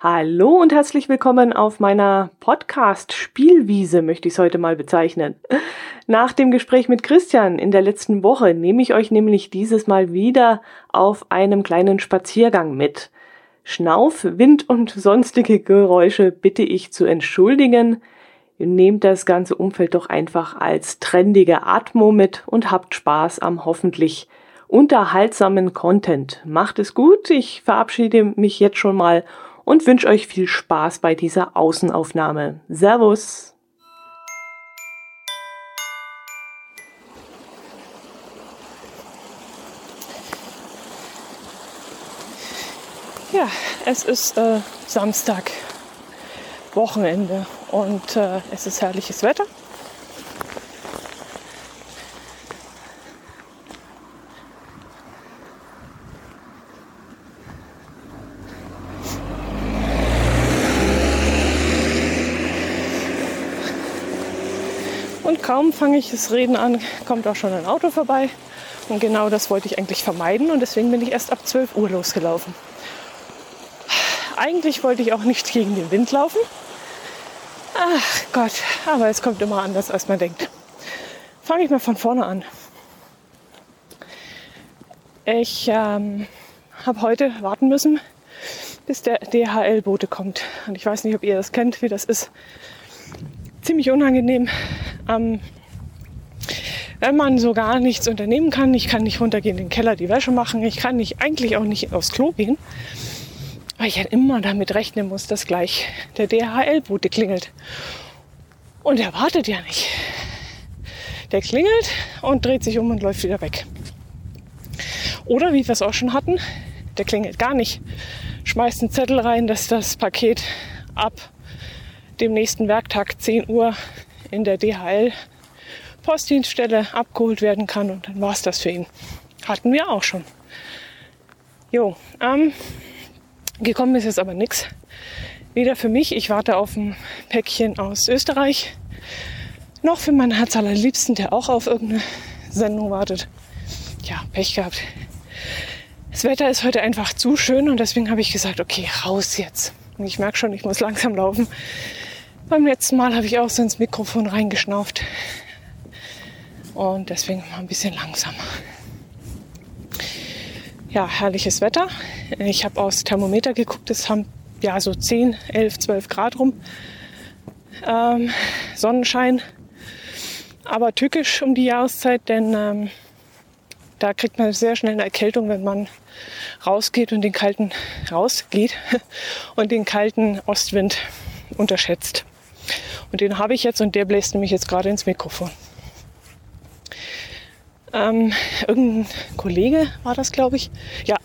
Hallo und herzlich willkommen auf meiner Podcast-Spielwiese, möchte ich es heute mal bezeichnen. Nach dem Gespräch mit Christian in der letzten Woche nehme ich euch nämlich dieses Mal wieder auf einem kleinen Spaziergang mit. Schnauf, Wind und sonstige Geräusche bitte ich zu entschuldigen. Nehmt das ganze Umfeld doch einfach als trendige Atmo mit und habt Spaß am hoffentlich unterhaltsamen Content. Macht es gut, ich verabschiede mich jetzt schon mal und wünsche euch viel Spaß bei dieser Außenaufnahme. Servus! Ja, es ist äh, Samstag, Wochenende und äh, es ist herrliches Wetter. Und kaum fange ich das Reden an, kommt auch schon ein Auto vorbei. Und genau das wollte ich eigentlich vermeiden und deswegen bin ich erst ab 12 Uhr losgelaufen. Eigentlich wollte ich auch nicht gegen den Wind laufen. Ach Gott, aber es kommt immer anders, als man denkt. Fange ich mal von vorne an. Ich ähm, habe heute warten müssen, bis der DHL-Bote kommt. Und ich weiß nicht, ob ihr das kennt, wie das ist. Ziemlich unangenehm, ähm, wenn man so gar nichts unternehmen kann. Ich kann nicht runtergehen in den Keller die Wäsche machen. Ich kann nicht, eigentlich auch nicht aufs Klo gehen, weil ich ja halt immer damit rechnen muss, dass gleich der DHL-Bote klingelt. Und er wartet ja nicht. Der klingelt und dreht sich um und läuft wieder weg. Oder wie wir es auch schon hatten, der klingelt gar nicht, schmeißt einen Zettel rein, dass das Paket ab dem nächsten Werktag 10 Uhr in der DHL Postdienststelle abgeholt werden kann und dann war es das für ihn. Hatten wir auch schon. Jo, ähm, gekommen ist jetzt aber nichts. Weder für mich, ich warte auf ein Päckchen aus Österreich, noch für meinen Herz allerliebsten, der auch auf irgendeine Sendung wartet. Ja, Pech gehabt. Das Wetter ist heute einfach zu schön und deswegen habe ich gesagt, okay, raus jetzt. Und ich merke schon, ich muss langsam laufen. Beim letzten Mal habe ich auch so ins Mikrofon reingeschnauft. Und deswegen mal ein bisschen langsamer. Ja, herrliches Wetter. Ich habe aus Thermometer geguckt, es haben ja so 10, 11, 12 Grad rum. Ähm, Sonnenschein, aber tückisch um die Jahreszeit, denn ähm, da kriegt man sehr schnell eine Erkältung, wenn man rausgeht und den kalten rausgeht und den kalten Ostwind unterschätzt. Und den habe ich jetzt und der bläst nämlich jetzt gerade ins Mikrofon. Ähm, irgendein Kollege war das, glaube ich. Ja,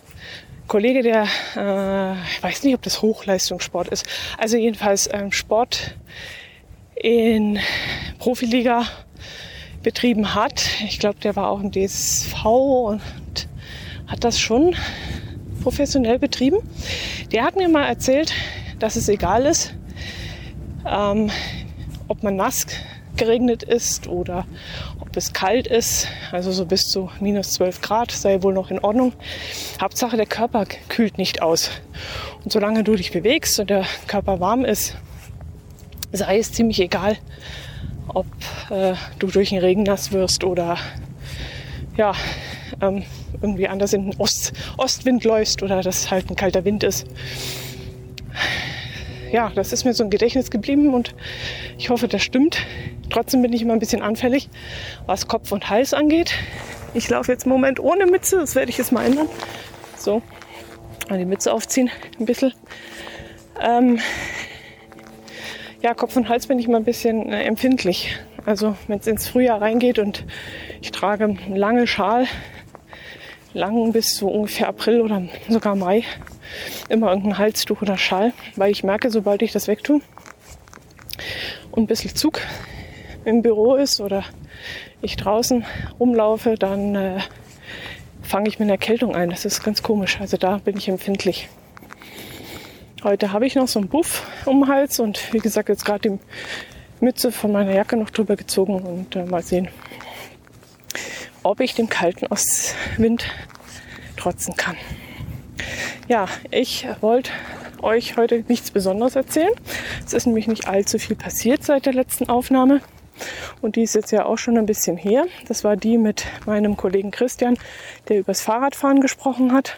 Kollege, der, äh, ich weiß nicht, ob das Hochleistungssport ist. Also jedenfalls ähm, Sport in Profiliga betrieben hat. Ich glaube, der war auch im DSV und hat das schon professionell betrieben. Der hat mir mal erzählt, dass es egal ist, ähm, ob man nass geregnet ist oder ob es kalt ist, also so bis zu minus 12 Grad, sei wohl noch in Ordnung. Hauptsache der Körper kühlt nicht aus. Und solange du dich bewegst und der Körper warm ist, sei es ziemlich egal, ob äh, du durch den Regen nass wirst oder ja, ähm, irgendwie anders in den Ost Ostwind läufst oder dass halt ein kalter Wind ist ja, das ist mir so ein Gedächtnis geblieben und ich hoffe, das stimmt. Trotzdem bin ich immer ein bisschen anfällig, was Kopf und Hals angeht. Ich laufe jetzt im Moment ohne Mütze, das werde ich jetzt mal ändern. So, mal die Mütze aufziehen, ein bisschen. Ähm, ja, Kopf und Hals bin ich immer ein bisschen äh, empfindlich. Also wenn es ins Frühjahr reingeht und ich trage einen langen Schal, lang bis so ungefähr April oder sogar Mai, immer irgendein Halstuch oder Schal, weil ich merke, sobald ich das wegtue und ein bisschen Zug im Büro ist oder ich draußen rumlaufe, dann äh, fange ich mit einer Erkältung ein. Das ist ganz komisch. Also da bin ich empfindlich. Heute habe ich noch so einen Buff um den Hals und wie gesagt jetzt gerade die Mütze von meiner Jacke noch drüber gezogen und äh, mal sehen, ob ich dem kalten Ostwind trotzen kann. Ja, ich wollte euch heute nichts Besonderes erzählen. Es ist nämlich nicht allzu viel passiert seit der letzten Aufnahme. Und die ist jetzt ja auch schon ein bisschen her. Das war die mit meinem Kollegen Christian, der übers Fahrradfahren gesprochen hat.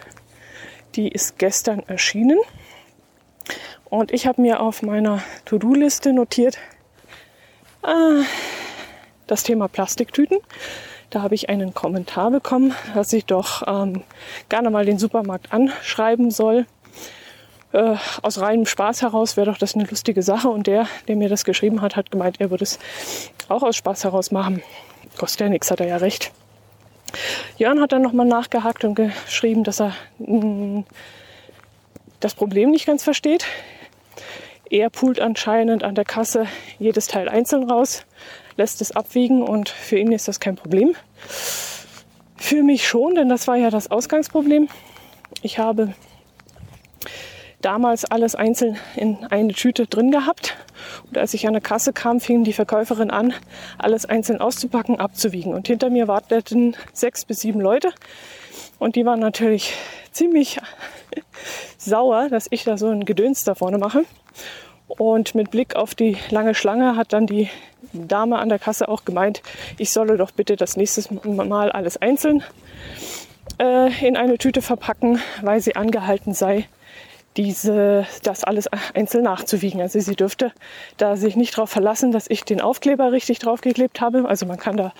Die ist gestern erschienen. Und ich habe mir auf meiner To-Do-Liste notiert äh, das Thema Plastiktüten. Da habe ich einen Kommentar bekommen, dass ich doch ähm, gerne mal den Supermarkt anschreiben soll. Äh, aus reinem Spaß heraus wäre doch das eine lustige Sache. Und der, der mir das geschrieben hat, hat gemeint, er würde es auch aus Spaß heraus machen. Kostet ja nichts, hat er ja recht. Jörn hat dann nochmal nachgehakt und geschrieben, dass er mm, das Problem nicht ganz versteht. Er poolt anscheinend an der Kasse jedes Teil einzeln raus, lässt es abwiegen und für ihn ist das kein Problem. Für mich schon, denn das war ja das Ausgangsproblem. Ich habe damals alles einzeln in eine Tüte drin gehabt. Und als ich an der Kasse kam, fing die Verkäuferin an, alles einzeln auszupacken, abzuwiegen. Und hinter mir warteten sechs bis sieben Leute. Und die waren natürlich ziemlich sauer, dass ich da so ein Gedöns da vorne mache. Und mit Blick auf die lange Schlange hat dann die Dame an der Kasse auch gemeint, ich solle doch bitte das nächste Mal alles einzeln äh, in eine Tüte verpacken, weil sie angehalten sei, diese, das alles einzeln nachzuwiegen. Also sie dürfte da sich nicht darauf verlassen, dass ich den Aufkleber richtig draufgeklebt habe. Also man kann da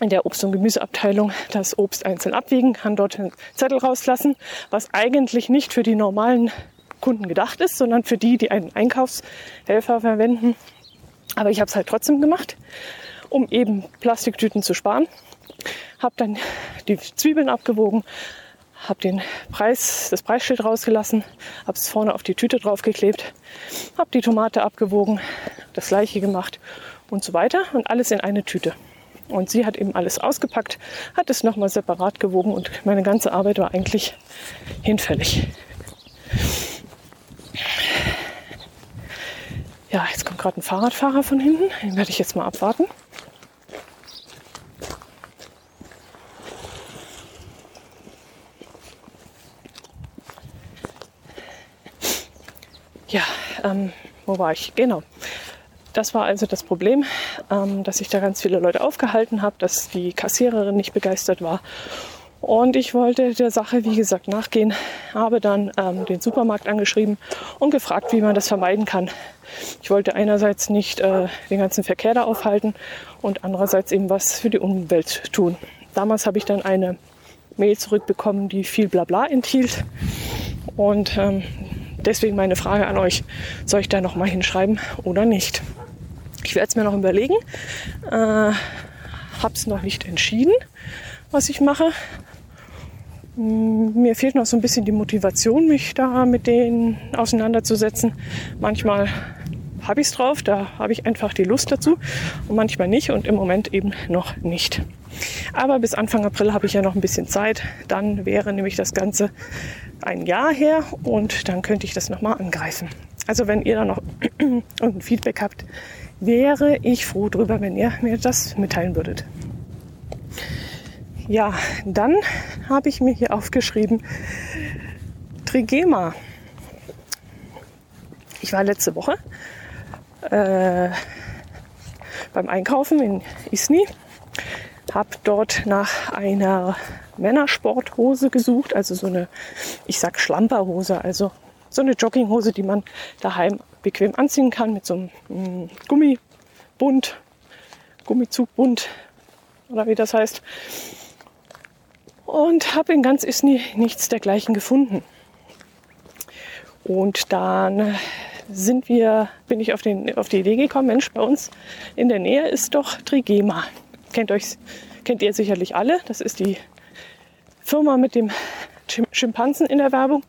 in der Obst- und Gemüseabteilung das Obst einzeln abwiegen, kann dort einen Zettel rauslassen, was eigentlich nicht für die normalen Kunden gedacht ist, sondern für die, die einen Einkaufshelfer verwenden. Aber ich habe es halt trotzdem gemacht, um eben Plastiktüten zu sparen. Habe dann die Zwiebeln abgewogen, habe den Preis, das Preisschild rausgelassen, habe es vorne auf die Tüte draufgeklebt, habe die Tomate abgewogen, das gleiche gemacht und so weiter und alles in eine Tüte. Und sie hat eben alles ausgepackt, hat es nochmal separat gewogen und meine ganze Arbeit war eigentlich hinfällig. Ja, jetzt kommt gerade ein Fahrradfahrer von hinten. Den werde ich jetzt mal abwarten. Ja, ähm, wo war ich? Genau. Das war also das Problem, ähm, dass ich da ganz viele Leute aufgehalten habe, dass die Kassiererin nicht begeistert war und ich wollte der Sache, wie gesagt, nachgehen, habe dann ähm, den Supermarkt angeschrieben und gefragt, wie man das vermeiden kann. Ich wollte einerseits nicht äh, den ganzen Verkehr da aufhalten und andererseits eben was für die Umwelt tun. Damals habe ich dann eine Mail zurückbekommen, die viel Blabla enthielt. Und ähm, deswegen meine Frage an euch, soll ich da nochmal hinschreiben oder nicht? Ich werde es mir noch überlegen. Äh, habe es noch nicht entschieden, was ich mache. Mm, mir fehlt noch so ein bisschen die Motivation, mich da mit denen auseinanderzusetzen. Manchmal habe ich es drauf, da habe ich einfach die Lust dazu und manchmal nicht und im Moment eben noch nicht. Aber bis Anfang April habe ich ja noch ein bisschen Zeit. Dann wäre nämlich das Ganze ein Jahr her und dann könnte ich das nochmal angreifen. Also wenn ihr da noch irgendein Feedback habt, wäre ich froh drüber, wenn ihr mir das mitteilen würdet. Ja, dann habe ich mir hier aufgeschrieben Trigema. Ich war letzte Woche äh, beim Einkaufen in Isni, habe dort nach einer Männersporthose gesucht, also so eine, ich sag Schlamperhose, also so eine Jogginghose, die man daheim bequem anziehen kann mit so einem mm, Gummibund, Gummizugbund oder wie das heißt und habe in ganz Isni nichts dergleichen gefunden. Und dann sind wir, bin ich auf, den, auf die Idee gekommen, Mensch, bei uns in der Nähe ist doch Trigema. Kennt, euch, kennt ihr sicherlich alle. Das ist die Firma mit dem Schimpansen in der Werbung.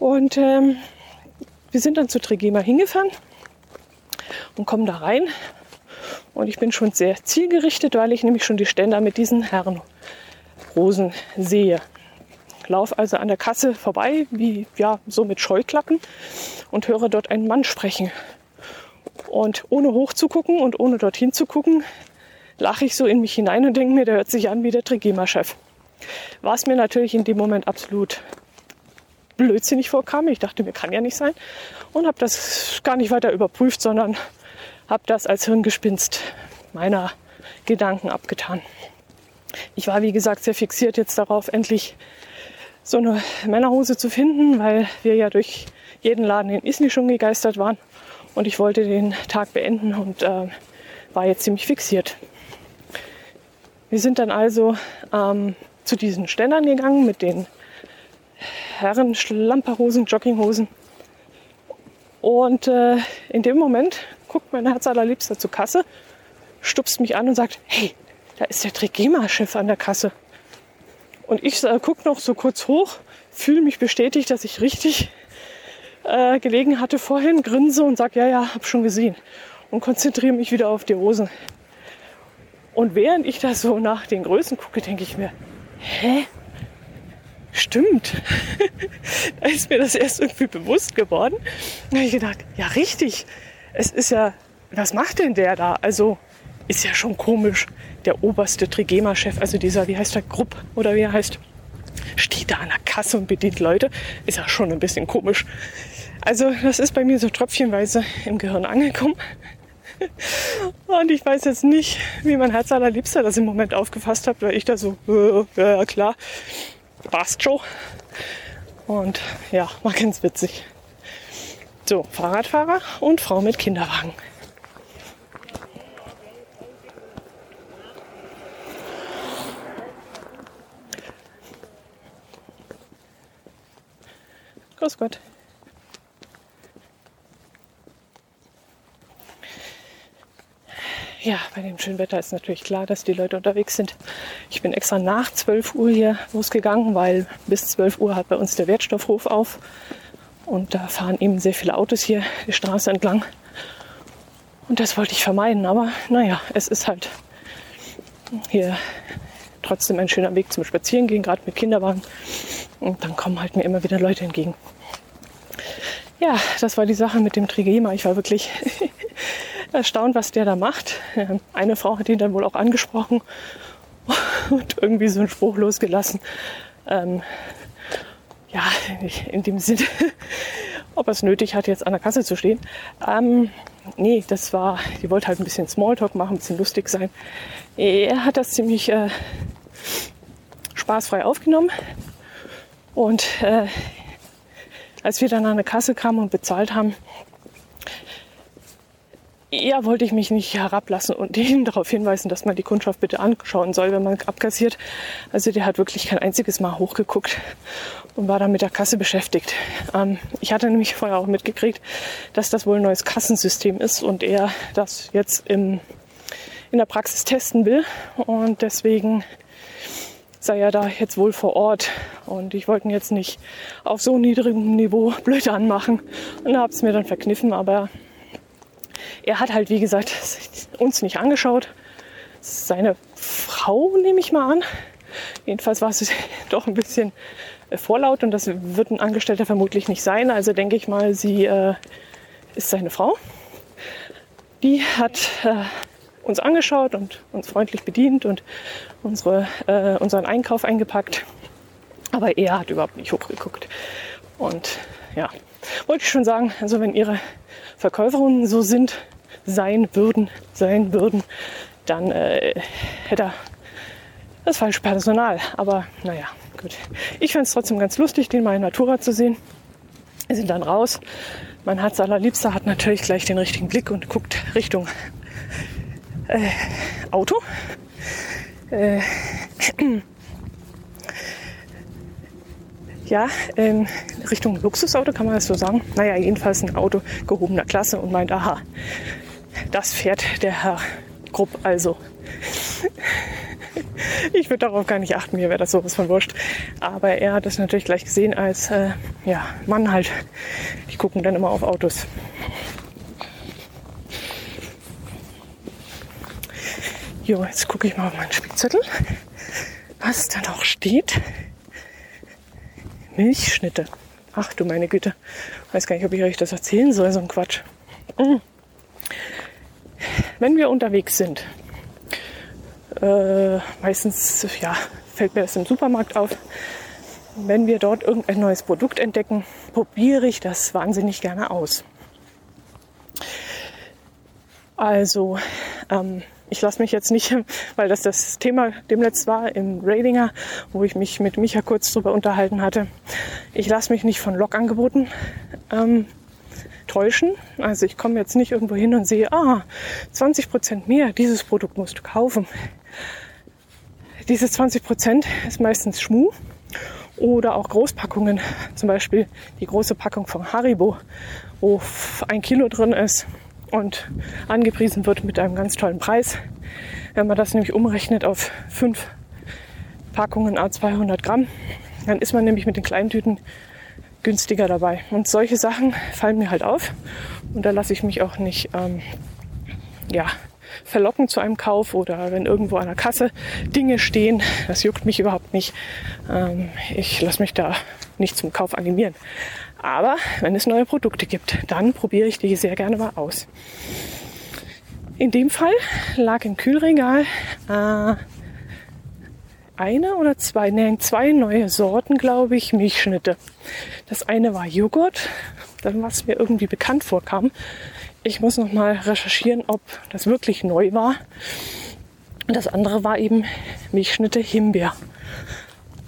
Und ähm, wir sind dann zu Trigema hingefahren und kommen da rein. Und ich bin schon sehr zielgerichtet, weil ich nämlich schon die Ständer mit diesen Herren Rosen sehe. Lauf also an der Kasse vorbei, wie ja, so mit Scheuklappen und höre dort einen Mann sprechen. Und ohne hochzugucken und ohne dorthin zu gucken, lache ich so in mich hinein und denke mir, der hört sich an wie der Trigema-Chef. Was mir natürlich in dem Moment absolut blödsinnig vorkam. Ich dachte mir, kann ja nicht sein. Und habe das gar nicht weiter überprüft, sondern habe das als Hirngespinst meiner Gedanken abgetan. Ich war, wie gesagt, sehr fixiert jetzt darauf, endlich so eine Männerhose zu finden, weil wir ja durch jeden Laden in Isny schon gegeistert waren. Und ich wollte den Tag beenden und äh, war jetzt ziemlich fixiert. Wir sind dann also ähm, zu diesen Ständern gegangen mit den Herren Schlamperhosen, Jogginghosen. Und äh, in dem Moment guckt mein Herz allerliebster zur Kasse, stupst mich an und sagt, hey, da ist der Trigema-Chef an der Kasse. Und ich äh, gucke noch so kurz hoch, fühle mich bestätigt, dass ich richtig äh, gelegen hatte vorhin, grinse und sage, ja, ja, hab schon gesehen. Und konzentriere mich wieder auf die Hosen. Und während ich da so nach den Größen gucke, denke ich mir, hä? Stimmt. da ist mir das erst irgendwie bewusst geworden. Da habe ich gedacht, ja richtig. Es ist ja, was macht denn der da? Also ist ja schon komisch. Der oberste Trigema-Chef, also dieser, wie heißt der, Grupp oder wie er heißt, steht da an der Kasse und bedient Leute. Ist ja schon ein bisschen komisch. Also das ist bei mir so tröpfchenweise im Gehirn angekommen. Und ich weiß jetzt nicht, wie mein Herz allerliebster das im Moment aufgefasst hat, weil ich da so, äh, ja klar, passt schon. Und ja, war ganz witzig. So, Fahrradfahrer und Frau mit Kinderwagen. Grüß Gott. Ja, bei dem schönen Wetter ist natürlich klar, dass die Leute unterwegs sind. Ich bin extra nach 12 Uhr hier losgegangen, weil bis 12 Uhr hat bei uns der Wertstoffhof auf. Und da fahren eben sehr viele Autos hier die Straße entlang. Und das wollte ich vermeiden. Aber naja, es ist halt hier trotzdem ein schöner Weg zum Spazierengehen, gerade mit Kinderwagen. Und dann kommen halt mir immer wieder Leute entgegen. Ja, das war die Sache mit dem Trigema. Ich war wirklich erstaunt, was der da macht. Eine Frau hat ihn dann wohl auch angesprochen und irgendwie so einen Spruch losgelassen. Ähm, ja, in dem Sinne, ob er es nötig hat, jetzt an der Kasse zu stehen. Ähm, nee, das war, die wollte halt ein bisschen Smalltalk machen, ein bisschen lustig sein. Er hat das ziemlich äh, spaßfrei aufgenommen. Und äh, als wir dann an der Kasse kamen und bezahlt haben, ja, wollte ich mich nicht herablassen und ihn darauf hinweisen, dass man die Kundschaft bitte anschauen soll, wenn man abkassiert. Also der hat wirklich kein einziges Mal hochgeguckt und war dann mit der Kasse beschäftigt. Ähm, ich hatte nämlich vorher auch mitgekriegt, dass das wohl ein neues Kassensystem ist und er das jetzt im, in der Praxis testen will. Und deswegen sei er da jetzt wohl vor Ort. Und ich wollte ihn jetzt nicht auf so niedrigem Niveau blöd anmachen. Und habe es mir dann verkniffen, aber er hat halt, wie gesagt, uns nicht angeschaut. Seine Frau, nehme ich mal an. Jedenfalls war es doch ein bisschen äh, vorlaut und das wird ein Angestellter vermutlich nicht sein. Also denke ich mal, sie äh, ist seine Frau. Die hat äh, uns angeschaut und uns freundlich bedient und unsere, äh, unseren Einkauf eingepackt. Aber er hat überhaupt nicht hochgeguckt. Und ja, wollte ich schon sagen, also wenn Ihre Verkäuferinnen so sind, sein würden, sein würden, dann äh, hätte er das falsche Personal. Aber naja, gut. Ich fand es trotzdem ganz lustig, den mal in Natura zu sehen. Wir sind dann raus. Mein Herz allerliebster hat natürlich gleich den richtigen Blick und guckt Richtung äh, Auto. Äh, ja, in Richtung Luxusauto kann man das so sagen. Naja, jedenfalls ein Auto gehobener Klasse und meint, aha, das fährt der Herr Grupp also. ich würde darauf gar nicht achten, mir wäre das sowas von wurscht. Aber er hat das natürlich gleich gesehen als äh, ja, Mann halt. Die gucken dann immer auf Autos. Jo, jetzt gucke ich mal auf meinen Spickzettel, was da noch steht. Milchschnitte. Ach du meine Güte. Weiß gar nicht, ob ich euch das erzählen soll, so ein Quatsch. Mhm. Wenn wir unterwegs sind, Äh, meistens ja, fällt mir das im Supermarkt auf. Wenn wir dort irgendein neues Produkt entdecken, probiere ich das wahnsinnig gerne aus. Also ähm, ich lasse mich jetzt nicht, weil das das Thema demnächst war im Radinger, wo ich mich mit Micha kurz drüber unterhalten hatte. Ich lasse mich nicht von Log-Angeboten ähm, täuschen. Also ich komme jetzt nicht irgendwo hin und sehe, ah, 20 Prozent mehr, dieses Produkt musst du kaufen. Diese 20 Prozent ist meistens Schmuh oder auch Großpackungen, zum Beispiel die große Packung von Haribo, wo ein Kilo drin ist und angepriesen wird mit einem ganz tollen Preis. Wenn man das nämlich umrechnet auf fünf Packungen a 200 Gramm, dann ist man nämlich mit den kleinen Tüten günstiger dabei. Und solche Sachen fallen mir halt auf und da lasse ich mich auch nicht ähm, ja, verlocken zu einem Kauf oder wenn irgendwo an der Kasse Dinge stehen, das juckt mich überhaupt nicht. Ähm, ich lasse mich da nicht zum Kauf animieren. Aber wenn es neue Produkte gibt, dann probiere ich die sehr gerne mal aus. In dem Fall lag im Kühlregal äh, eine oder zwei, nein, zwei neue Sorten, glaube ich, Milchschnitte. Das eine war Joghurt, dann was mir irgendwie bekannt vorkam. Ich muss noch mal recherchieren, ob das wirklich neu war. Und das andere war eben Milchschnitte Himbeer.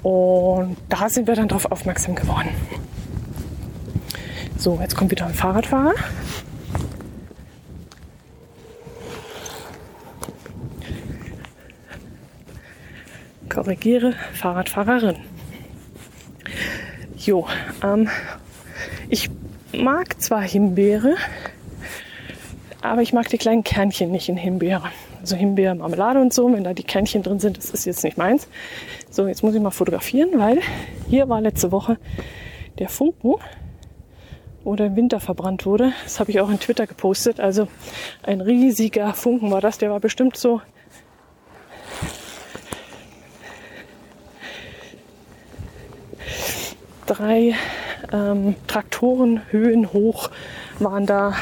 Und da sind wir dann darauf aufmerksam geworden. So, jetzt kommt wieder ein Fahrradfahrer. Korrigiere Fahrradfahrerin. Jo, ähm, ich mag zwar Himbeere, aber ich mag die kleinen Kernchen nicht in Himbeere. Also Himbeere, Marmelade und so, wenn da die Kernchen drin sind, das ist jetzt nicht meins. So, jetzt muss ich mal fotografieren, weil hier war letzte Woche der Funken, wo der Winter verbrannt wurde. Das habe ich auch in Twitter gepostet. Also ein riesiger Funken war das. Der war bestimmt so drei ähm, Traktoren Höhen hoch waren da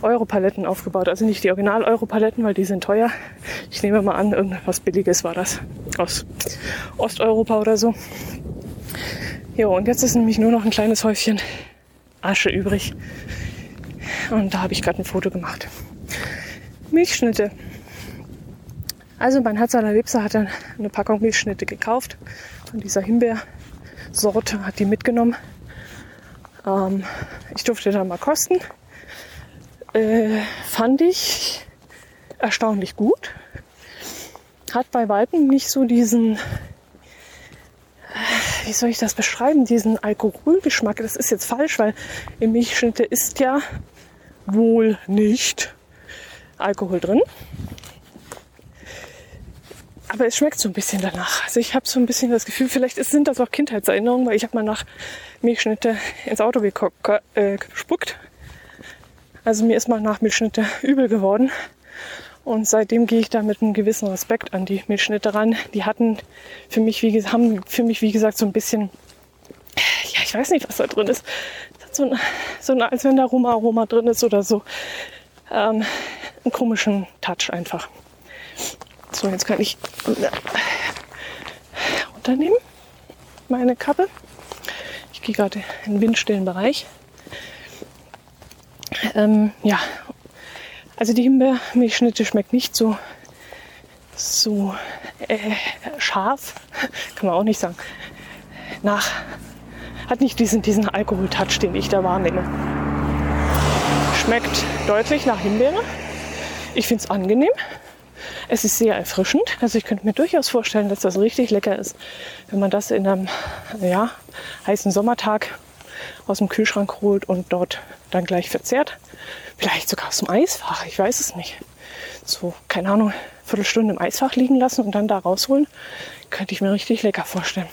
Europaletten aufgebaut. Also nicht die Original-Europaletten, weil die sind teuer. Ich nehme mal an, irgendwas Billiges war das. Aus Osteuropa oder so. Jo, und jetzt ist nämlich nur noch ein kleines Häufchen Asche übrig. Und da habe ich gerade ein Foto gemacht. Milchschnitte. Also mein Herz allerliebster hat dann eine Packung Milchschnitte gekauft. Von dieser Himbeersorte hat die mitgenommen. Ähm, ich durfte dann mal kosten äh, fand ich erstaunlich gut. Hat bei Weitem nicht so diesen, wie soll ich das beschreiben, diesen Alkoholgeschmack. Das ist jetzt falsch, weil im Milchschnitte ist ja wohl nicht Alkohol drin. Aber es schmeckt so ein bisschen danach. Also ich habe so ein bisschen das Gefühl, vielleicht sind das auch Kindheitserinnerungen, weil ich habe mal nach Milchschnitte ins Auto äh, gespuckt also mir ist mal nach Milchschnitte übel geworden. Und seitdem gehe ich da mit einem gewissen Respekt an die Milchschnitte ran. Die hatten für mich, wie, haben für mich, wie gesagt, so ein bisschen, ja, ich weiß nicht, was da drin ist. Das hat so ein, so ein als wenn da Roma-Aroma drin ist oder so. Ähm, einen komischen Touch einfach. So, jetzt kann ich runternehmen, meine Kappe. Ich gehe gerade in den windstillen Bereich. Ähm, ja, also die Himbeermilchschnitte schmeckt nicht so, so äh, scharf, kann man auch nicht sagen. Nach, hat nicht diesen, diesen Alkoholtouch, den ich da wahrnehme. Schmeckt deutlich nach Himbeere. Ich finde es angenehm. Es ist sehr erfrischend. Also ich könnte mir durchaus vorstellen, dass das richtig lecker ist, wenn man das in einem ja, heißen Sommertag aus dem Kühlschrank holt und dort dann gleich verzehrt. Vielleicht sogar aus dem Eisfach, ich weiß es nicht. So, keine Ahnung, Viertelstunde im Eisfach liegen lassen und dann da rausholen, könnte ich mir richtig lecker vorstellen.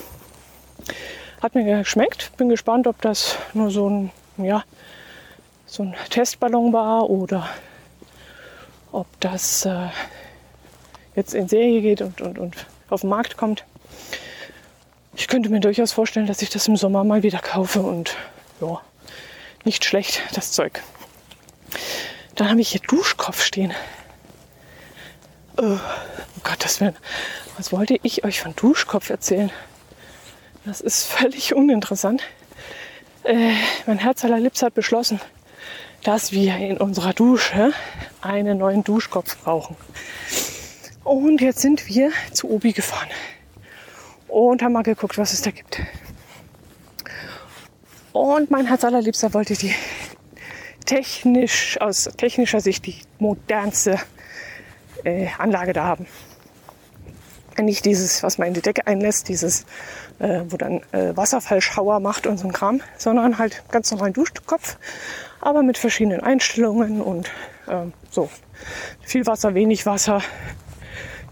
Hat mir geschmeckt. Bin gespannt, ob das nur so ein, ja, so ein Testballon war oder ob das äh, jetzt in Serie geht und, und, und auf den Markt kommt. Ich könnte mir durchaus vorstellen, dass ich das im Sommer mal wieder kaufe und ja, nicht schlecht, das Zeug. Dann habe ich hier Duschkopf stehen. Äh, Gottes Willen, was wollte ich euch von Duschkopf erzählen? Das ist völlig uninteressant. Äh, mein Herz aller Lips hat beschlossen, dass wir in unserer Dusche einen neuen Duschkopf brauchen. Und jetzt sind wir zu Obi gefahren und haben mal geguckt, was es da gibt. Und mein Herz allerliebster wollte die technisch, aus technischer Sicht die modernste äh, Anlage da haben. Nicht dieses, was man in die Decke einlässt, dieses, äh, wo dann äh, Wasserfallschauer macht und so ein Kram, sondern halt ganz normalen Duschkopf, aber mit verschiedenen Einstellungen und ähm, so. Viel Wasser, wenig Wasser,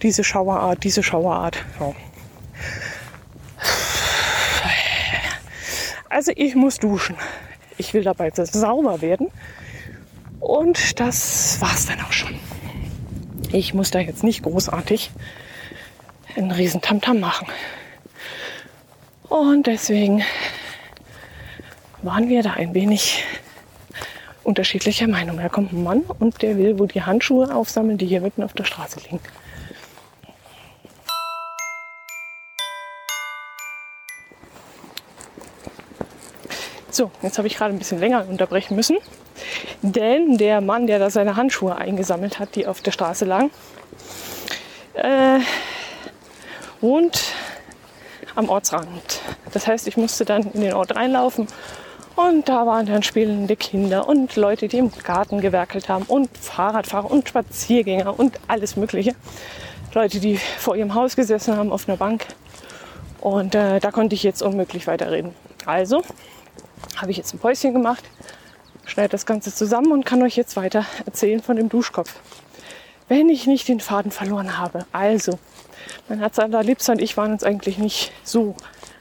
diese Schauerart, diese Schauerart. So. Also ich muss duschen. Ich will dabei sauber werden. Und das war's dann auch schon. Ich muss da jetzt nicht großartig einen riesen Tamtam machen. Und deswegen waren wir da ein wenig unterschiedlicher Meinung. Da kommt ein Mann und der will wohl die Handschuhe aufsammeln, die hier mitten auf der Straße liegen. So, jetzt habe ich gerade ein bisschen länger unterbrechen müssen, denn der Mann, der da seine Handschuhe eingesammelt hat, die auf der Straße lagen, äh, wohnt am Ortsrand. Das heißt, ich musste dann in den Ort reinlaufen und da waren dann spielende Kinder und Leute, die im Garten gewerkelt haben und Fahrradfahrer und Spaziergänger und alles Mögliche. Leute, die vor ihrem Haus gesessen haben auf einer Bank. Und äh, da konnte ich jetzt unmöglich weiterreden. Also habe ich jetzt ein Päuschen gemacht, schneide das Ganze zusammen und kann euch jetzt weiter erzählen von dem Duschkopf. Wenn ich nicht den Faden verloren habe. Also, mein Herz allerliebster und ich waren uns eigentlich nicht so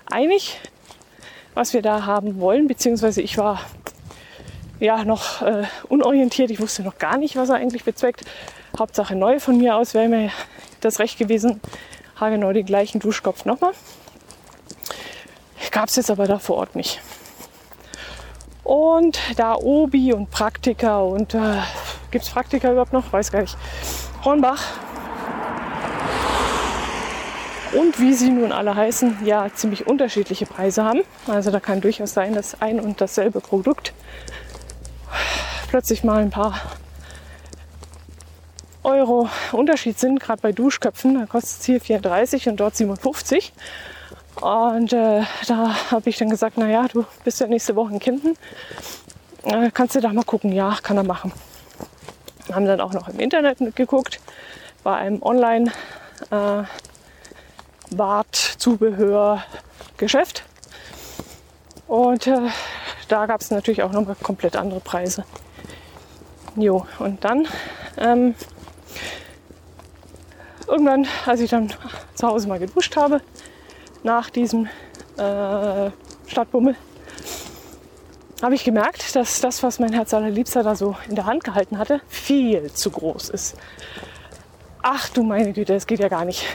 einig, was wir da haben wollen, beziehungsweise ich war ja noch äh, unorientiert. Ich wusste noch gar nicht, was er eigentlich bezweckt. Hauptsache neu von mir aus wäre mir das recht gewesen. Haargenau den gleichen Duschkopf nochmal. Gab es jetzt aber da vor Ort nicht. Und da Obi und Praktika und äh, gibt es Praktika überhaupt noch? Weiß gar nicht. Hornbach. Und wie sie nun alle heißen, ja ziemlich unterschiedliche Preise haben. Also da kann durchaus sein, dass ein und dasselbe Produkt plötzlich mal ein paar Euro Unterschied sind, gerade bei Duschköpfen. Da kostet es hier 34 und dort 57. Und äh, da habe ich dann gesagt, naja, du bist ja nächste Woche in Kinden. Äh, kannst du da mal gucken? Ja, kann er machen. Wir haben dann auch noch im Internet geguckt, bei einem Online äh, Bad-Zubehör-Geschäft. Und äh, da gab es natürlich auch noch mal komplett andere Preise. Jo, und dann ähm, irgendwann, als ich dann zu Hause mal geduscht habe, nach diesem äh, Stadtbummel, habe ich gemerkt, dass das, was mein Herz allerliebster da so in der Hand gehalten hatte, viel zu groß ist. Ach du meine Güte, das geht ja gar nicht.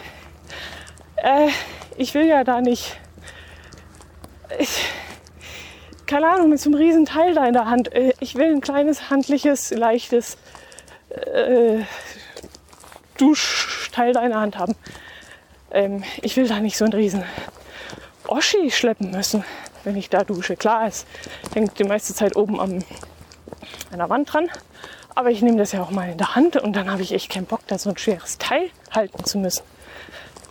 Äh, ich will ja da nicht. Ich, keine Ahnung, mit so einem riesen Teil da in der Hand. Äh, ich will ein kleines, handliches, leichtes äh, Duschteil da in der Hand haben. Ähm, ich will da nicht so einen riesen Oschi schleppen müssen, wenn ich da dusche. Klar, es hängt die meiste Zeit oben am, an der Wand dran. Aber ich nehme das ja auch mal in der Hand und dann habe ich echt keinen Bock, da so ein schweres Teil halten zu müssen.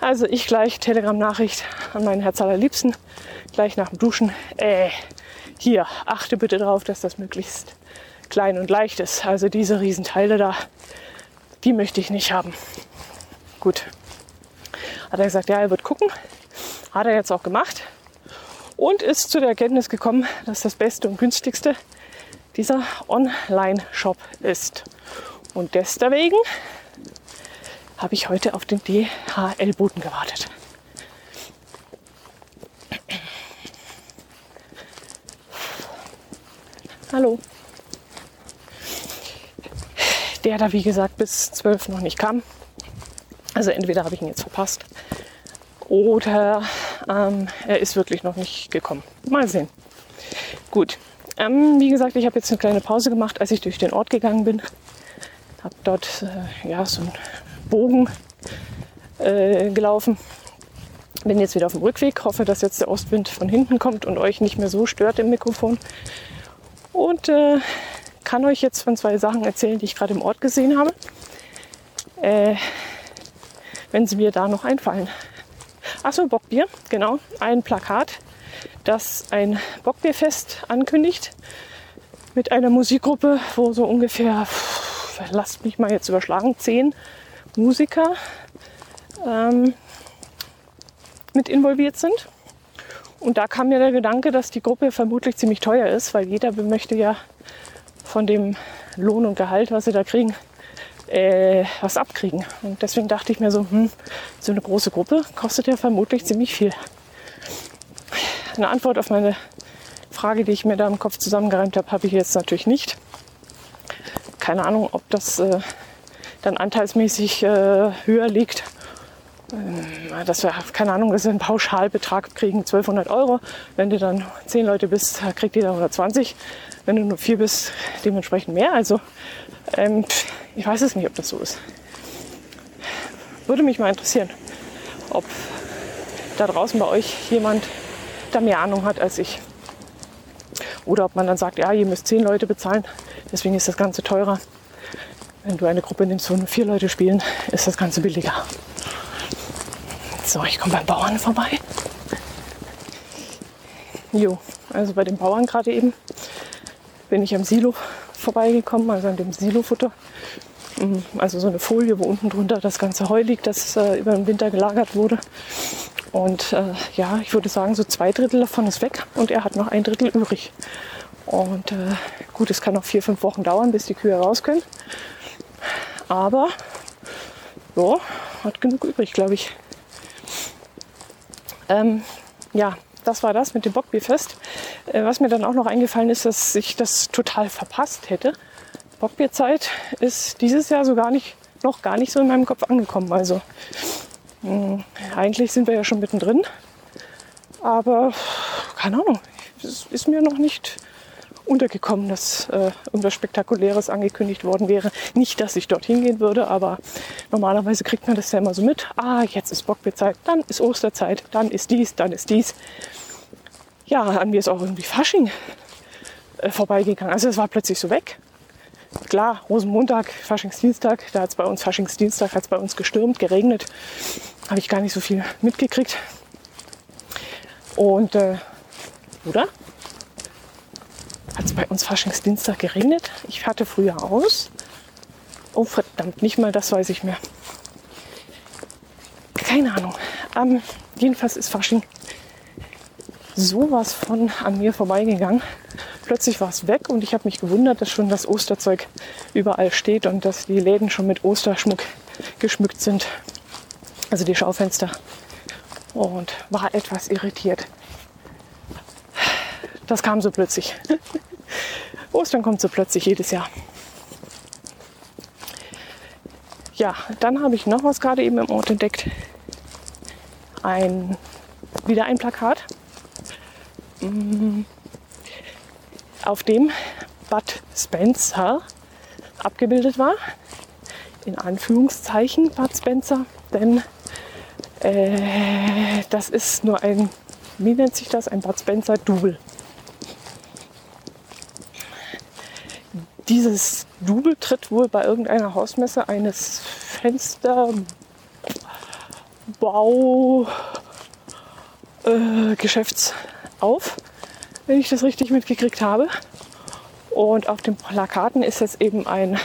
Also ich gleich Telegram-Nachricht an meinen Herz allerliebsten, gleich nach dem Duschen. Äh, hier, achte bitte darauf, dass das möglichst klein und leicht ist. Also diese Riesenteile da, die möchte ich nicht haben. Gut, hat er gesagt, ja, er wird gucken. Hat er jetzt auch gemacht und ist zu der Erkenntnis gekommen, dass das Beste und günstigste dieser Online-Shop ist. Und deswegen habe ich heute auf den DHL-Boten gewartet. Hallo. Der da, wie gesagt, bis 12 noch nicht kam. Also entweder habe ich ihn jetzt verpasst oder ähm, er ist wirklich noch nicht gekommen. Mal sehen. Gut. Ähm, wie gesagt, ich habe jetzt eine kleine Pause gemacht, als ich durch den Ort gegangen bin. Habe dort äh, ja, so einen Bogen äh, gelaufen. Bin jetzt wieder auf dem Rückweg. Hoffe, dass jetzt der Ostwind von hinten kommt und euch nicht mehr so stört im Mikrofon. Und äh, kann euch jetzt von zwei Sachen erzählen, die ich gerade im Ort gesehen habe. Wenn sie mir da noch einfallen. Achso, Bockbier, genau. Ein Plakat, das ein Bockbierfest ankündigt. Mit einer Musikgruppe, wo so ungefähr, lasst mich mal jetzt überschlagen, zehn Musiker ähm, mit involviert sind. Und da kam mir der Gedanke, dass die Gruppe vermutlich ziemlich teuer ist, weil jeder möchte ja von dem Lohn und Gehalt, was sie da kriegen, äh, was abkriegen. Und deswegen dachte ich mir so, hm, so eine große Gruppe kostet ja vermutlich ziemlich viel. Eine Antwort auf meine Frage, die ich mir da im Kopf zusammengereimt habe, habe ich jetzt natürlich nicht. Keine Ahnung, ob das äh, dann anteilsmäßig äh, höher liegt. Ähm, dass wir, keine Ahnung, dass wir einen Pauschalbetrag kriegen, 1200 Euro. Wenn du dann 10 Leute bist, kriegt jeder 120. Wenn du nur 4 bist, dementsprechend mehr. Also ähm, ich weiß es nicht, ob das so ist. Würde mich mal interessieren, ob da draußen bei euch jemand da mehr Ahnung hat als ich. Oder ob man dann sagt, ja, ihr müsst zehn Leute bezahlen, deswegen ist das Ganze teurer. Wenn du eine Gruppe nimmst, wo nur vier Leute spielen, ist das Ganze billiger. So, ich komme beim Bauern vorbei. Jo, also bei den Bauern gerade eben bin ich am Silo vorbeigekommen, also an dem Silofutter. Mhm, also so eine Folie, wo unten drunter das ganze Heu liegt, das äh, über den Winter gelagert wurde. Und äh, ja, ich würde sagen, so zwei Drittel davon ist weg und er hat noch ein Drittel übrig. Und äh, gut, es kann noch vier, fünf Wochen dauern, bis die Kühe raus können. Aber ja, hat genug übrig, glaube ich. Ähm, ja, das war das mit dem Bockbierfest. Äh, was mir dann auch noch eingefallen ist, dass ich das total verpasst hätte. Bockbierzeit ist dieses Jahr so gar nicht, noch gar nicht so in meinem Kopf angekommen. Also mh, hm, eigentlich sind wir ja schon mittendrin. Aber keine Ahnung, es ist mir noch nicht untergekommen, dass äh, irgendwas Spektakuläres angekündigt worden wäre. Nicht, dass ich dorthin gehen würde, aber normalerweise kriegt man das ja immer so mit. Ah, jetzt ist Bockbierzeit, dann ist Osterzeit, dann ist dies, dann ist dies. Ja, an mir ist auch irgendwie Fasching äh, vorbeigegangen. Also es war plötzlich so weg. Klar, Rosenmontag, Faschingsdienstag, da hat es bei uns Faschingsdienstag, hat es bei uns gestürmt, geregnet. Habe ich gar nicht so viel mitgekriegt. Und, äh, oder? Hat es bei uns Faschingsdienstag geregnet? Ich hatte früher aus. Oh verdammt, nicht mal das weiß ich mehr. Keine Ahnung. Ähm, jedenfalls ist Fasching sowas von an mir vorbeigegangen. Plötzlich war es weg und ich habe mich gewundert, dass schon das Osterzeug überall steht und dass die Läden schon mit Osterschmuck geschmückt sind. Also die Schaufenster. Und war etwas irritiert. Das kam so plötzlich. Ostern kommt so plötzlich jedes Jahr. Ja, dann habe ich noch was gerade eben im Ort entdeckt. Ein, wieder ein Plakat auf dem Bud Spencer abgebildet war. In Anführungszeichen Bud Spencer, denn äh, das ist nur ein, wie nennt sich das, ein Bud Spencer Double. Dieses Double tritt wohl bei irgendeiner Hausmesse eines Fensterbaugeschäfts äh, auf, wenn ich das richtig mitgekriegt habe. Und auf den Plakaten ist jetzt eben ein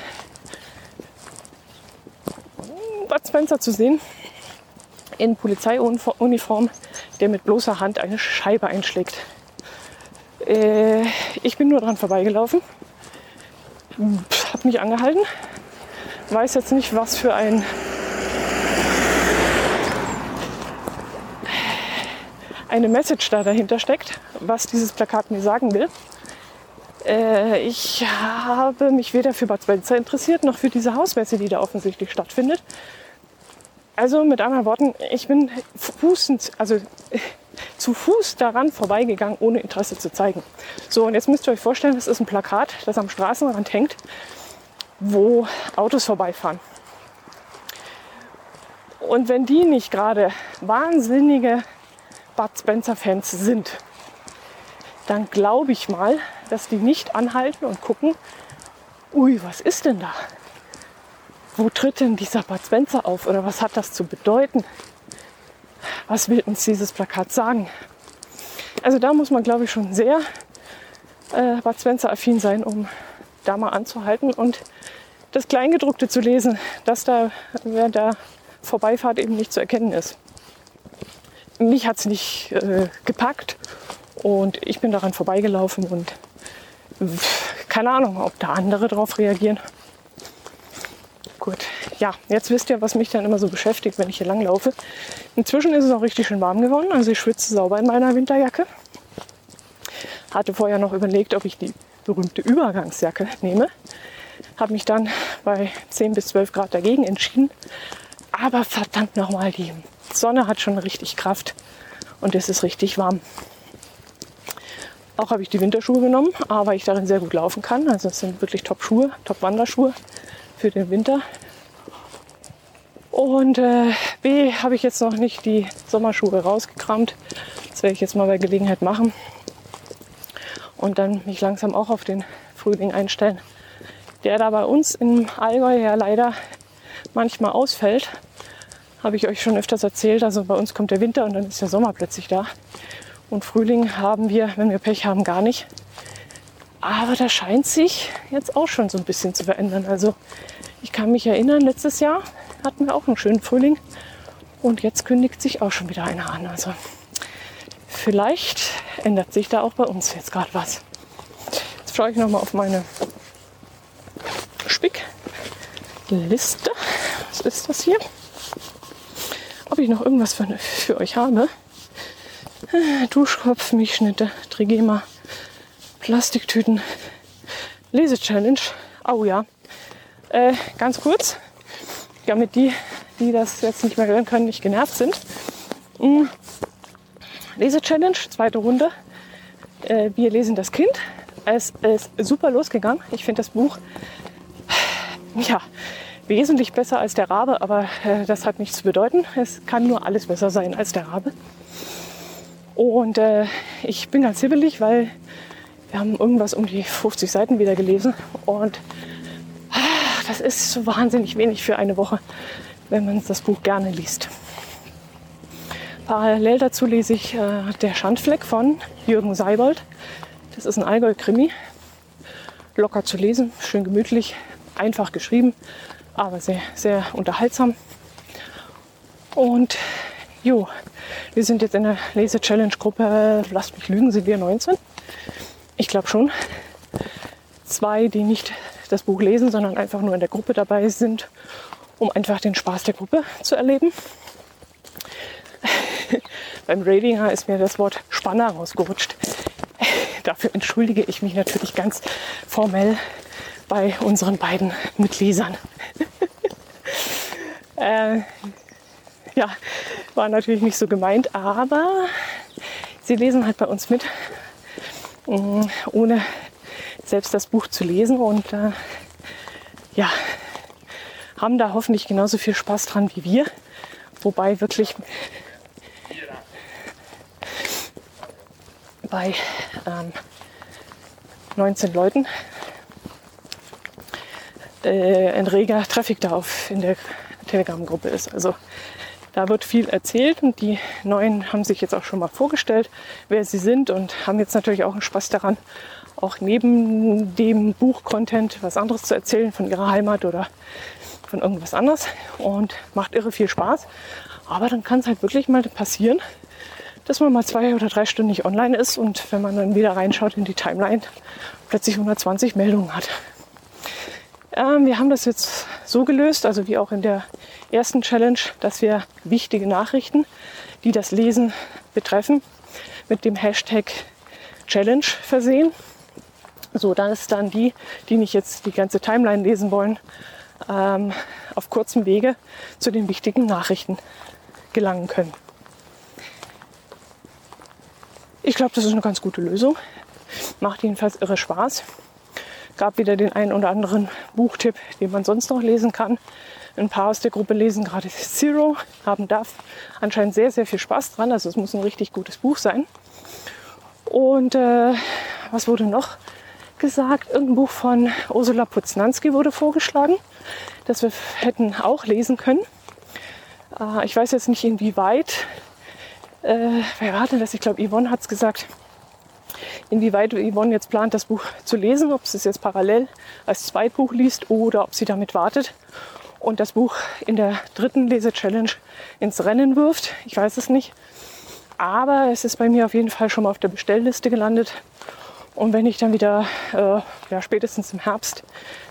Bud Spencer zu sehen in Polizeiuniform, der mit bloßer Hand eine Scheibe einschlägt. Äh, ich bin nur dran vorbeigelaufen, habe mich angehalten, weiß jetzt nicht, was für ein eine Message da dahinter steckt, was dieses Plakat mir sagen will. Äh, ich habe mich weder für Bad Spencer interessiert, noch für diese Hausmesse, die da offensichtlich stattfindet. Also mit anderen Worten, ich bin fußend, also zu Fuß daran vorbeigegangen, ohne Interesse zu zeigen. So, und jetzt müsst ihr euch vorstellen, das ist ein Plakat, das am Straßenrand hängt, wo Autos vorbeifahren. Und wenn die nicht gerade wahnsinnige Bud Spencer-Fans sind, dann glaube ich mal, dass die nicht anhalten und gucken, ui, was ist denn da? Wo tritt denn dieser Bud Spencer auf oder was hat das zu bedeuten? Was will uns dieses Plakat sagen? Also da muss man, glaube ich, schon sehr äh, Bud Spencer-affin sein, um da mal anzuhalten und das Kleingedruckte zu lesen, dass da während der Vorbeifahrt eben nicht zu erkennen ist. Mich hat es nicht äh, gepackt und ich bin daran vorbeigelaufen und keine Ahnung, ob da andere drauf reagieren. Gut, ja, jetzt wisst ihr, was mich dann immer so beschäftigt, wenn ich hier langlaufe. Inzwischen ist es auch richtig schön warm geworden, also ich schwitze sauber in meiner Winterjacke. Hatte vorher noch überlegt, ob ich die berühmte Übergangsjacke nehme. Habe mich dann bei 10 bis 12 Grad dagegen entschieden. Aber verdammt nochmal, die Sonne hat schon richtig Kraft und es ist richtig warm. Auch habe ich die Winterschuhe genommen, aber ich darin sehr gut laufen kann. Also es sind wirklich Top-Schuhe, Top-Wanderschuhe für den Winter. Und äh, B habe ich jetzt noch nicht die Sommerschuhe rausgekramt. Das werde ich jetzt mal bei Gelegenheit machen. Und dann mich langsam auch auf den Frühling einstellen. Der da bei uns im Allgäu ja leider manchmal ausfällt. Habe ich euch schon öfters erzählt. Also bei uns kommt der Winter und dann ist der Sommer plötzlich da. Und Frühling haben wir, wenn wir Pech haben, gar nicht. Aber da scheint sich jetzt auch schon so ein bisschen zu verändern. Also ich kann mich erinnern, letztes Jahr hatten wir auch einen schönen Frühling. Und jetzt kündigt sich auch schon wieder einer an. Also vielleicht ändert sich da auch bei uns jetzt gerade was. Jetzt schaue ich nochmal auf meine Spickliste. Was ist das hier? Ich noch irgendwas für, für euch habe? Duschkopf, Milchschnitte, Trigema, Plastiktüten, Lese-Challenge. Oh ja. Äh, ganz kurz, damit die, die das jetzt nicht mehr hören können, nicht genervt sind. Mhm. Lese-Challenge, zweite Runde. Äh, wir lesen das Kind. Es ist super losgegangen. Ich finde das Buch ja, wesentlich besser als der Rabe, aber äh, das hat nichts zu bedeuten. Es kann nur alles besser sein als der Rabe. Und äh, ich bin ganz hibbelig, weil wir haben irgendwas um die 50 Seiten wieder gelesen. Und ach, das ist so wahnsinnig wenig für eine Woche, wenn man das Buch gerne liest. Parallel dazu lese ich äh, Der Schandfleck von Jürgen Seibold. Das ist ein Allgäu-Krimi. Locker zu lesen, schön gemütlich, einfach geschrieben, aber sehr, sehr unterhaltsam. Und jo, wir sind jetzt in der Lese-Challenge-Gruppe, lasst mich lügen, sind wir 19? Ich glaube schon. Zwei, die nicht das Buch lesen, sondern einfach nur in der Gruppe dabei sind, um einfach den Spaß der Gruppe zu erleben. Beim Radinger ist mir das Wort Spanner rausgerutscht. Dafür entschuldige ich mich natürlich ganz formell bei unseren beiden Mitlesern. äh, ja, war natürlich nicht so gemeint, aber sie lesen halt bei uns mit, mm, ohne selbst das Buch zu lesen und äh, ja, haben da hoffentlich genauso viel Spaß dran wie wir. Wobei wirklich bei ähm, 19 Leuten äh, ein reger Traffic da auf in der Telegram-Gruppe ist. Also da wird viel erzählt und die Neuen haben sich jetzt auch schon mal vorgestellt, wer sie sind und haben jetzt natürlich auch einen Spaß daran, auch neben dem Buch-Content was anderes zu erzählen von ihrer Heimat oder von irgendwas anderes und macht irre viel Spaß. Aber dann kann es halt wirklich mal passieren, dass man mal zwei oder drei Stunden nicht online ist und wenn man dann wieder reinschaut in die Timeline, plötzlich 120 Meldungen hat. Ähm, wir haben das jetzt so gelöst, also wie auch in der ersten Challenge, dass wir wichtige Nachrichten, die das Lesen betreffen, mit dem Hashtag Challenge versehen. So, dann ist dann die, die nicht jetzt die ganze Timeline lesen wollen, ähm, auf kurzem Wege zu den wichtigen Nachrichten gelangen können. Ich glaube, das ist eine ganz gute Lösung. Macht jedenfalls irre Spaß gab wieder den einen oder anderen Buchtipp, den man sonst noch lesen kann. Ein paar aus der Gruppe lesen gerade Zero, haben da anscheinend sehr, sehr viel Spaß dran. Also es muss ein richtig gutes Buch sein. Und äh, was wurde noch gesagt? Irgendein Buch von Ursula Putznanski wurde vorgeschlagen, das wir hätten auch lesen können. Äh, ich weiß jetzt nicht, inwieweit. Äh, wer war denn das? Ich glaube, Yvonne hat es gesagt. Inwieweit Yvonne jetzt plant, das Buch zu lesen, ob sie es jetzt parallel als Zweitbuch liest oder ob sie damit wartet und das Buch in der dritten Lese-Challenge ins Rennen wirft. Ich weiß es nicht. Aber es ist bei mir auf jeden Fall schon mal auf der Bestellliste gelandet. Und wenn ich dann wieder äh, ja, spätestens im Herbst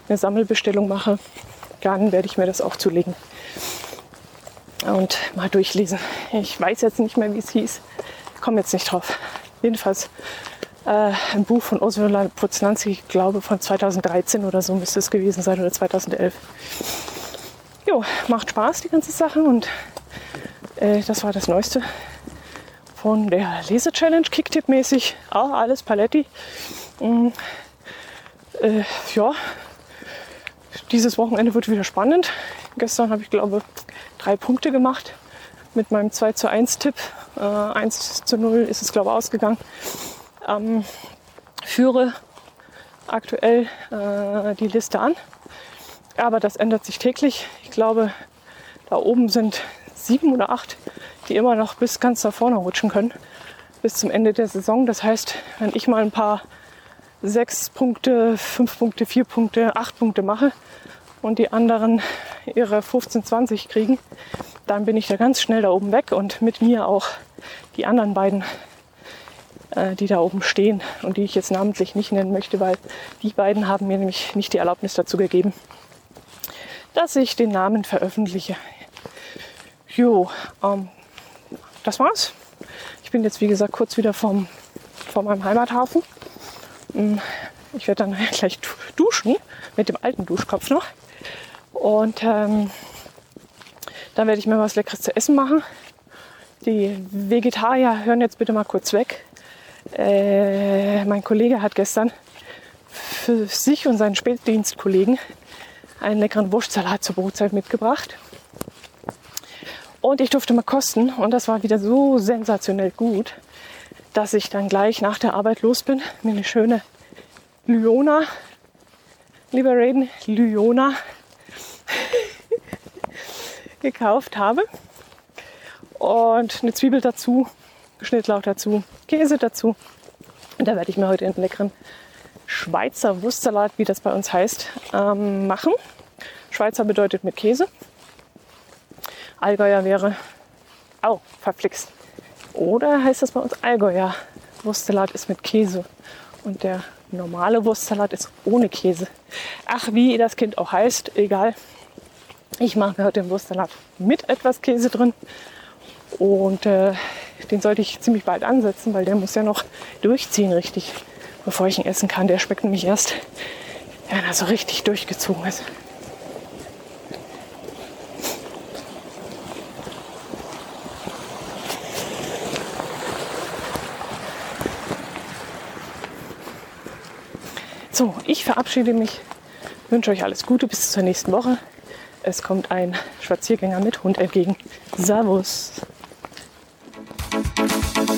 eine Sammelbestellung mache, dann werde ich mir das auch zulegen und mal durchlesen. Ich weiß jetzt nicht mehr, wie es hieß. Ich komme jetzt nicht drauf. Jedenfalls äh, ein Buch von Ursula Putznanski, ich glaube von 2013 oder so müsste es gewesen sein oder 2011. Jo, macht Spaß die ganze Sache und äh, das war das Neueste von der Lese-Challenge, Kicktipp-mäßig. Auch alles Paletti. Mm, äh, ja, dieses Wochenende wird wieder spannend. Gestern habe ich, glaube drei Punkte gemacht mit meinem 2 zu 1 Tipp. Äh, 1 zu 0 ist es, glaube ich, ausgegangen. Ähm, führe aktuell äh, die Liste an. Aber das ändert sich täglich. Ich glaube, da oben sind sieben oder acht, die immer noch bis ganz da vorne rutschen können, bis zum Ende der Saison. Das heißt, wenn ich mal ein paar sechs Punkte, fünf Punkte, vier Punkte, acht Punkte mache, und die anderen ihre 15, 20 kriegen, dann bin ich da ganz schnell da oben weg und mit mir auch die anderen beiden, die da oben stehen und die ich jetzt namentlich nicht nennen möchte, weil die beiden haben mir nämlich nicht die Erlaubnis dazu gegeben, dass ich den Namen veröffentliche. Jo, ähm, das war's. Ich bin jetzt wie gesagt kurz wieder vom, von meinem Heimathafen. Hm, ich werde dann gleich duschen mit dem alten Duschkopf noch. Und ähm, dann werde ich mir was Leckeres zu essen machen. Die Vegetarier hören jetzt bitte mal kurz weg. Äh, mein Kollege hat gestern für sich und seinen Spätdienstkollegen einen leckeren Wurstsalat zur Brotzeit mitgebracht. Und ich durfte mal kosten und das war wieder so sensationell gut, dass ich dann gleich nach der Arbeit los bin, mir eine schöne Lyona, lieber Raiden, Lyona gekauft habe. Und eine Zwiebel dazu, Schnittlauch dazu, Käse dazu. Und da werde ich mir heute einen leckeren Schweizer Wurstsalat, wie das bei uns heißt, ähm, machen. Schweizer bedeutet mit Käse. Allgäuer wäre, oh, verflixt. Oder heißt das bei uns Allgäuer? Wurstsalat ist mit Käse. Und der normale Wurstsalat ist ohne Käse. Ach, wie das Kind auch heißt, egal. Ich mache mir heute den Wurstsalat mit etwas Käse drin. Und äh, den sollte ich ziemlich bald ansetzen, weil der muss ja noch durchziehen richtig, bevor ich ihn essen kann. Der schmeckt nämlich erst, wenn er so richtig durchgezogen ist. So, ich verabschiede mich, wünsche euch alles Gute bis zur nächsten Woche. Es kommt ein Spaziergänger mit Hund entgegen. Servus.